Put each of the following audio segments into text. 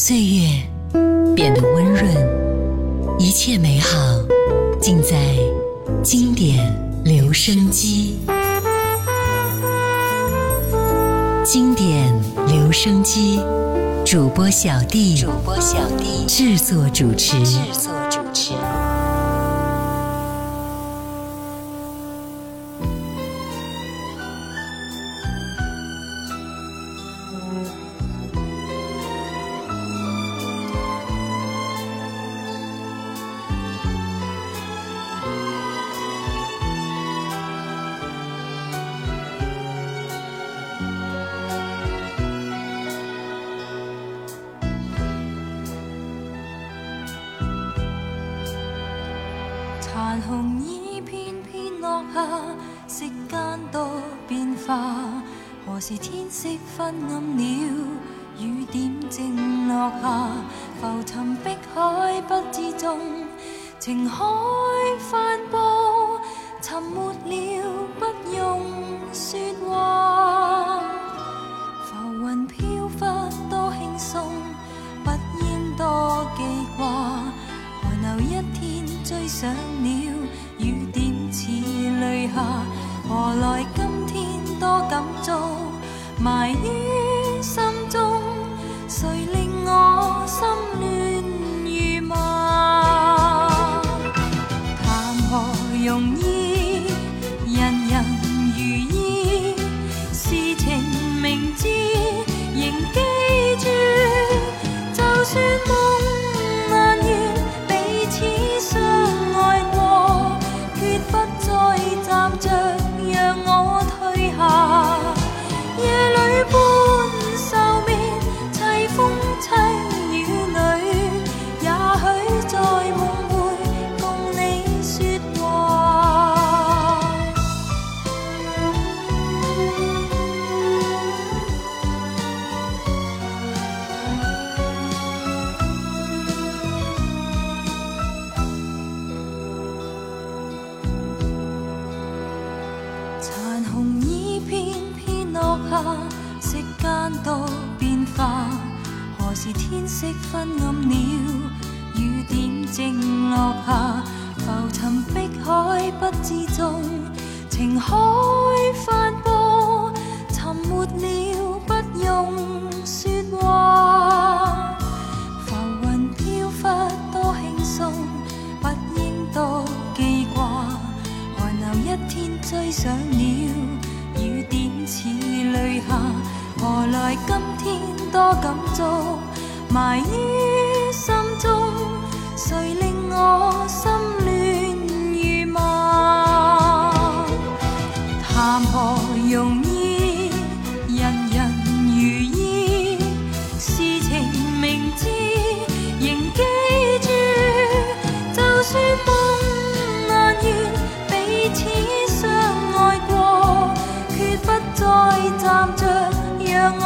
岁月变得温润，一切美好尽在经典留声机。经典留声机主播小弟，主播小弟制作主持。制作主持。残红已片片落下，世间多变化。何时天色昏暗了，雨点正落下，浮沉碧海不知踪，情海翻波，沉没了不用说话。浮云飘忽多轻松，不应多记挂。追上了，雨点似泪下，何来今天多感触，埋于心中，谁令我心乱？是天色昏暗了，雨点正落下，浮沉碧海不知踪，情海翻波，沉没了不用说话。浮云飘忽多轻松，不应多记挂。寒流一天追上了，雨点似泪下，何来今天多感触，埋于心中，谁令我心乱如麻？谈何容易，人人如意，事情明知仍记住，就算梦难圆，彼此相爱过，决不再站着让我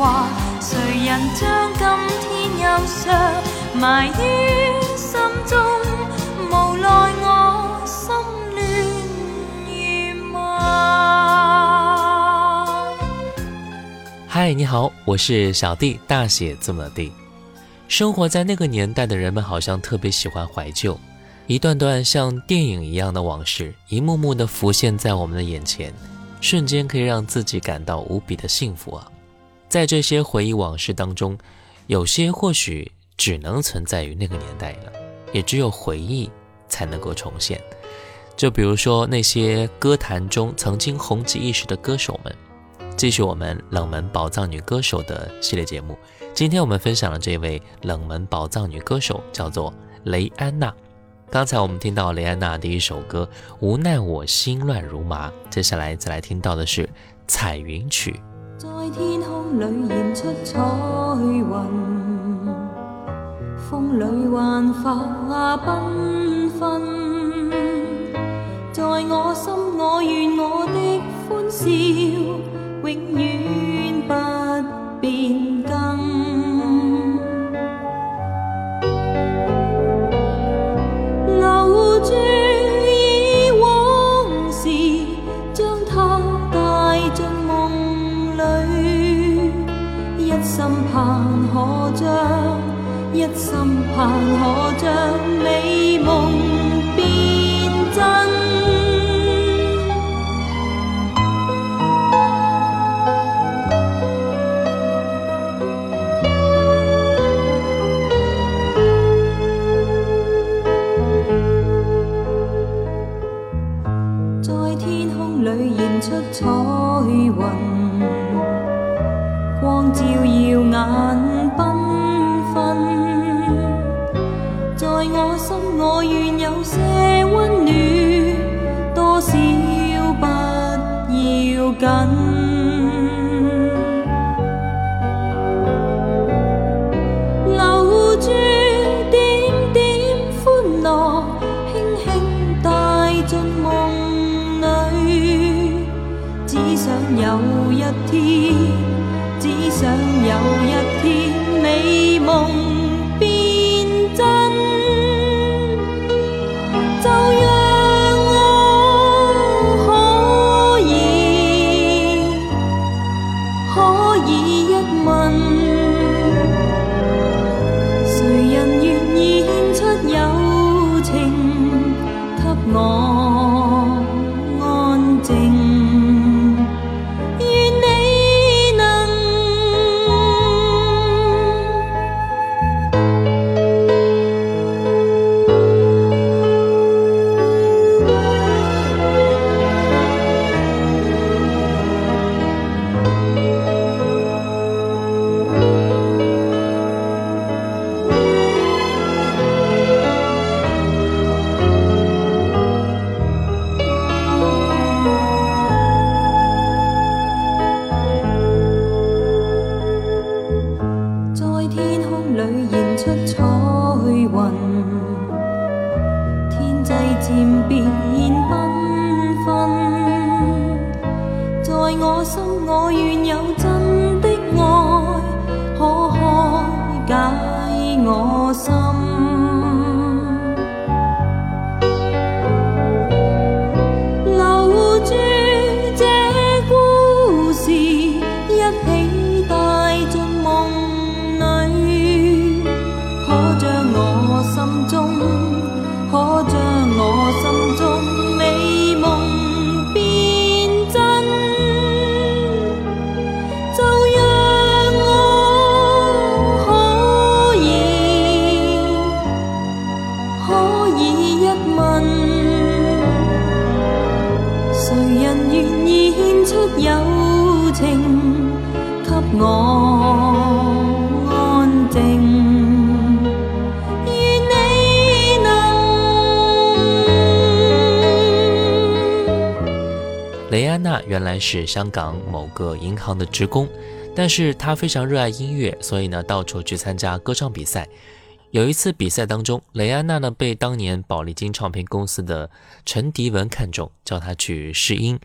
話？誰人將今天憂傷埋於心中？無奈我心亂如麻。嗨，你好，我是小弟，大写字母的弟。生活在那个年代的人们，好像特别喜欢怀旧，一段段像电影一样的往事，一幕幕的浮现在我们的眼前，瞬间可以让自己感到无比的幸福啊！在这些回忆往事当中，有些或许只能存在于那个年代了，也只有回忆才能够重现。就比如说那些歌坛中曾经红极一时的歌手们。继续我们冷门宝藏女歌手的系列节目，今天我们分享的这位冷门宝藏女歌手叫做雷安娜。刚才我们听到雷安娜的一首歌《无奈我心乱如麻》，接下来再来听到的是《彩云曲》。在天空里现出彩云风里幻化缤纷。在我心我愿我的欢笑永远心盼可将，一心盼可将美梦雷安娜原来是香港某个银行的职工，但是她非常热爱音乐，所以呢到处去参加歌唱比赛。有一次比赛当中，雷安娜呢被当年宝丽金唱片公司的陈迪文看中，叫她去试音，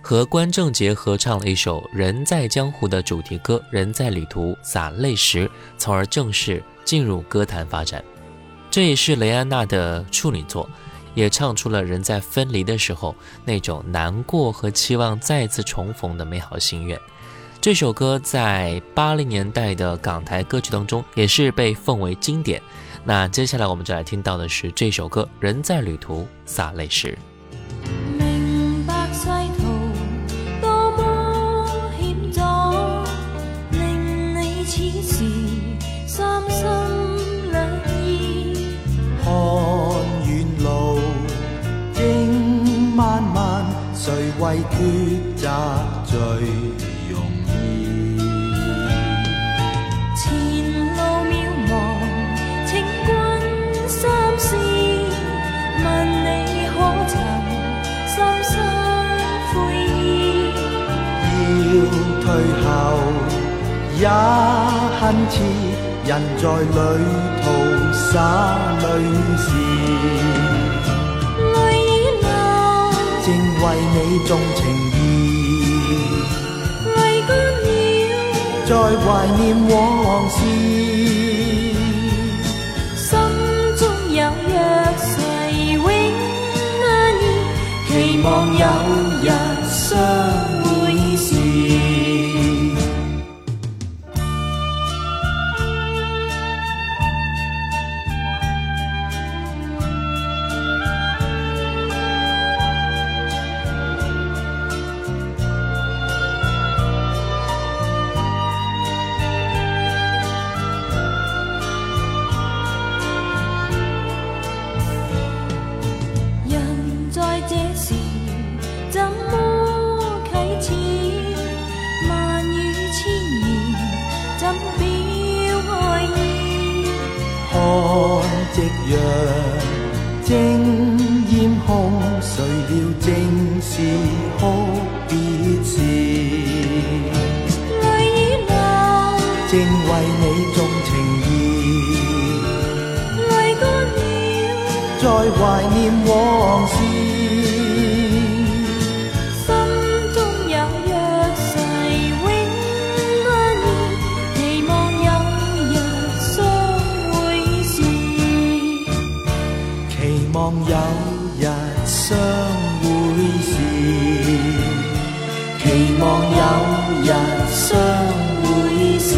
和关正杰合唱了一首《人在江湖》的主题歌《人在旅途洒泪时》，从而正式进入歌坛发展。这也是雷安娜的处女作，也唱出了人在分离的时候那种难过和期望再次重逢的美好心愿。这首歌在八零年代的港台歌曲当中也是被奉为经典。那接下来我们就来听到的是这首歌《人在旅途洒泪时》。為抉擇最容易？前路渺茫，请君三思。問你可曾深深悔意？要退後，也恨迟，人在旅途洒泪时。为，你重情义，泪干了，再怀念往事，心中有约誓永安然，期望有日相夕阳正艳红，谁料正是哭别时。泪已流，正为你重情义，泪干了，再怀念往事，相會時，期望有日相會時。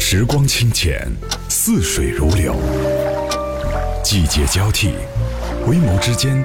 时光清浅，似水如流；季节交替，回眸之间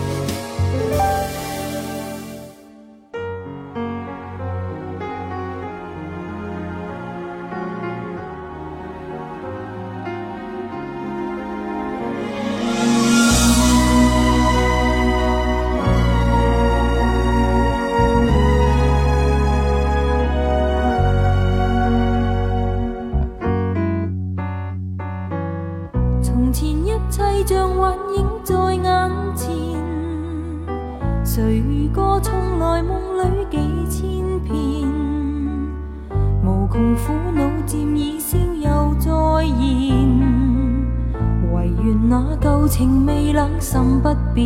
不变，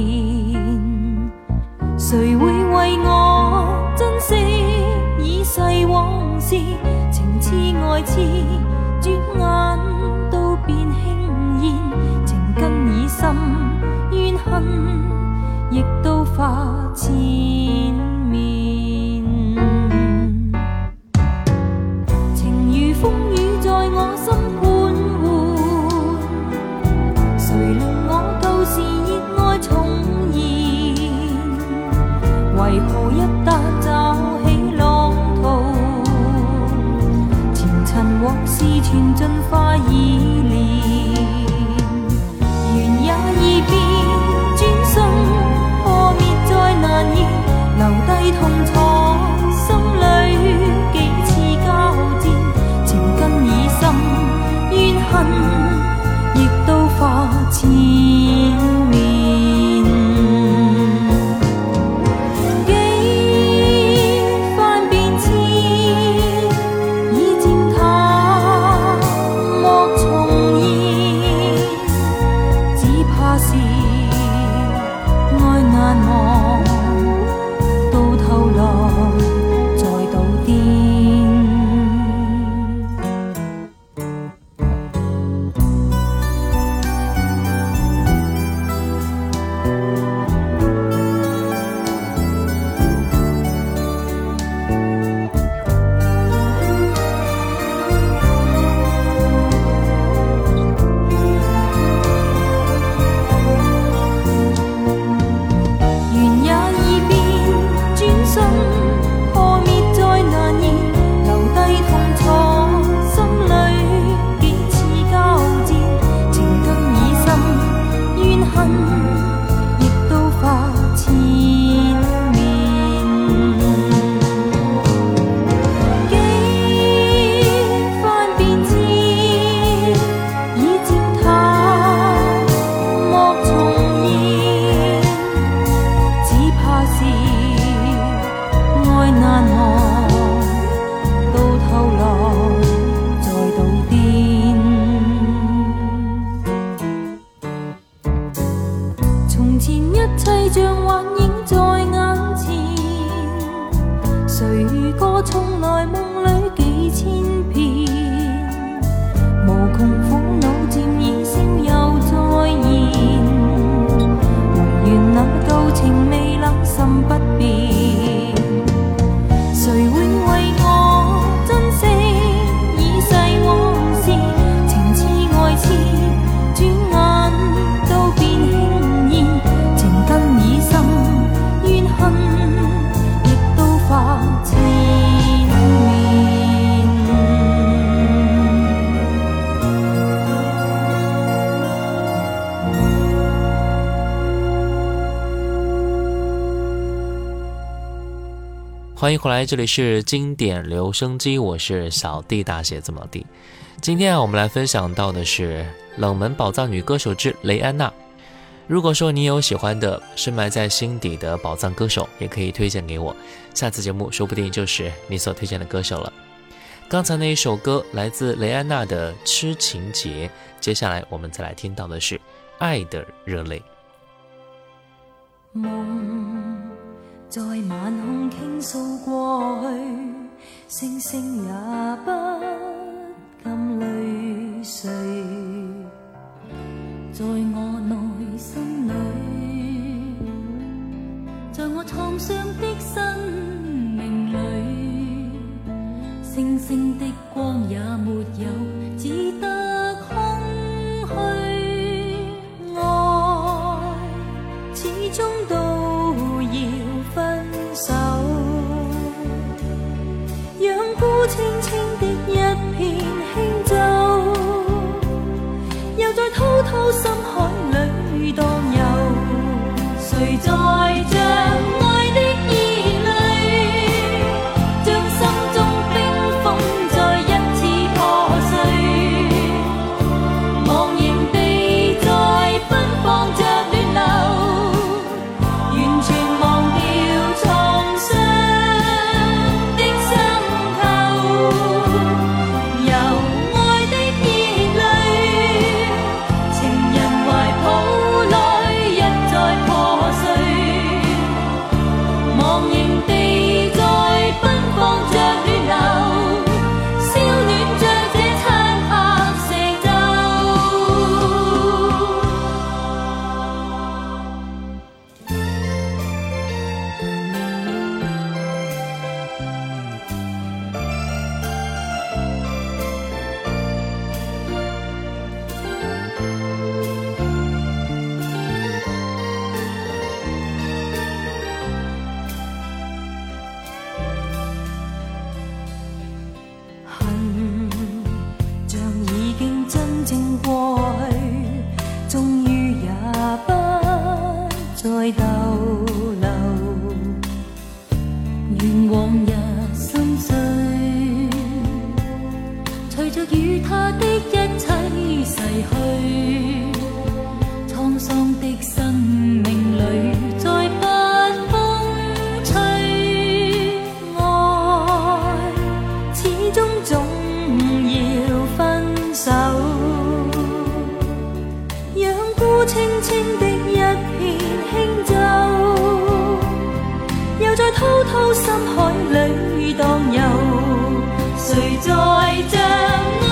谁会为我珍惜已逝往事，情痴爱痴，转眼都变轻烟，情根已深，怨恨亦都化痴。事全进化已欢迎回来，这里是经典留声机，我是小弟大写字母 D。今天啊，我们来分享到的是冷门宝藏女歌手之雷安娜。如果说你有喜欢的深埋在心底的宝藏歌手，也可以推荐给我，下次节目说不定就是你所推荐的歌手了。刚才那一首歌来自雷安娜的《痴情节》，接下来我们再来听到的是《爱的热泪》。梦在晚空倾诉过去，星星也不禁泪垂，在滔滔深海里荡游谁在将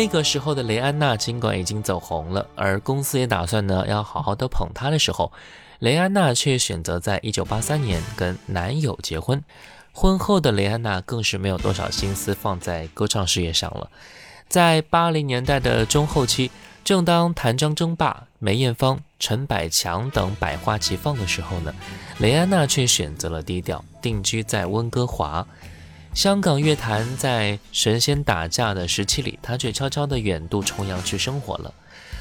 那个时候的雷安娜，尽管已经走红了，而公司也打算呢要好好的捧她的时候，雷安娜却选择在一九八三年跟男友结婚。婚后的雷安娜更是没有多少心思放在歌唱事业上了。在八零年代的中后期，正当谭张争霸、梅艳芳、陈百强等百花齐放的时候呢，雷安娜却选择了低调，定居在温哥华。香港乐坛在神仙打架的时期里，她却悄悄地远渡重洋去生活了。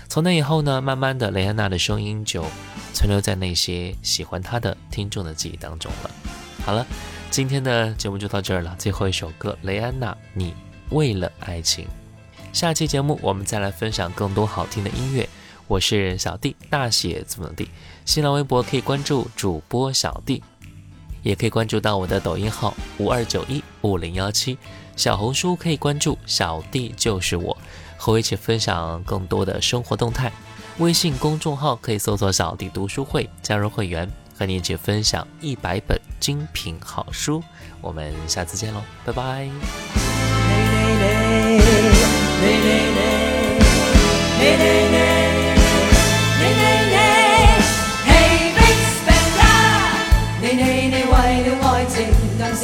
从那以后呢，慢慢的，雷安娜的声音就存留在那些喜欢她的听众的记忆当中了。好了，今天的节目就到这儿了。最后一首歌，雷安娜，你为了爱情。下期节目我们再来分享更多好听的音乐。我是小弟，大写字母 D。新浪微博可以关注主播小弟，也可以关注到我的抖音号五二九一五零幺七。小红书可以关注小弟就是我。和我一起分享更多的生活动态。微信公众号可以搜索“小弟读书会”，加入会员，和你一起分享一百本精品好书。我们下次见喽，拜拜。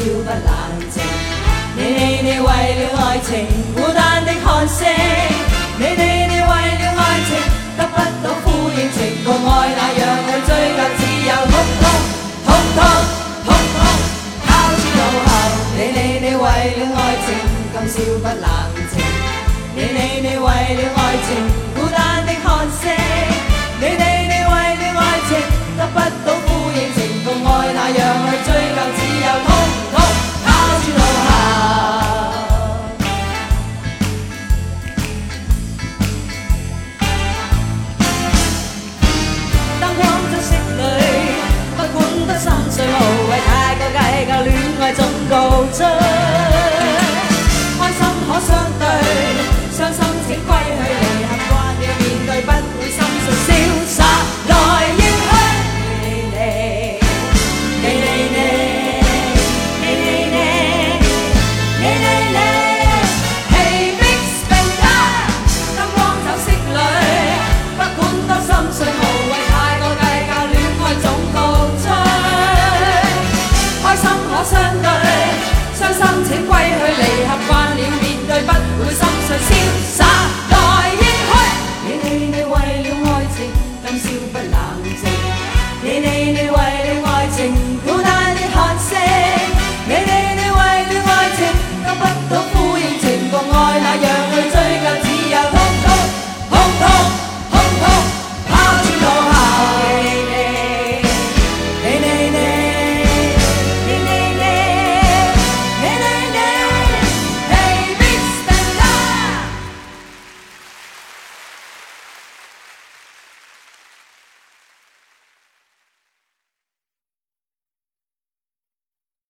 不冷静。你你你为了爱情孤单的看星，你你你为了爱情得不到呼应，情共爱那样去追究，只有痛痛痛痛痛痛抛之脑后。你你你为了爱情今宵不冷静，你你你为了爱情孤单的看星，你你你为了爱情得不到呼应，情。归去离合